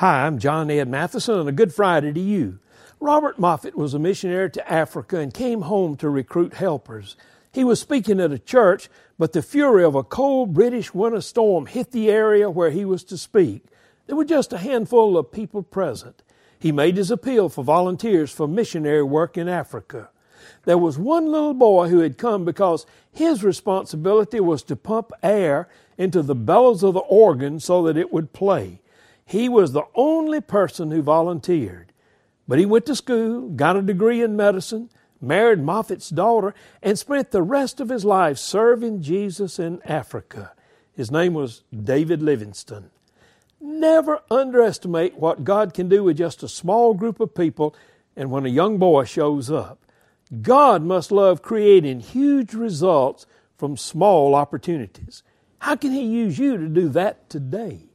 Hi, I'm John Ed Mathison, and a good Friday to you. Robert Moffat was a missionary to Africa and came home to recruit helpers. He was speaking at a church, but the fury of a cold British winter storm hit the area where he was to speak. There were just a handful of people present. He made his appeal for volunteers for missionary work in Africa. There was one little boy who had come because his responsibility was to pump air into the bellows of the organ so that it would play. He was the only person who volunteered. But he went to school, got a degree in medicine, married Moffat's daughter, and spent the rest of his life serving Jesus in Africa. His name was David Livingstone. Never underestimate what God can do with just a small group of people and when a young boy shows up. God must love creating huge results from small opportunities. How can He use you to do that today?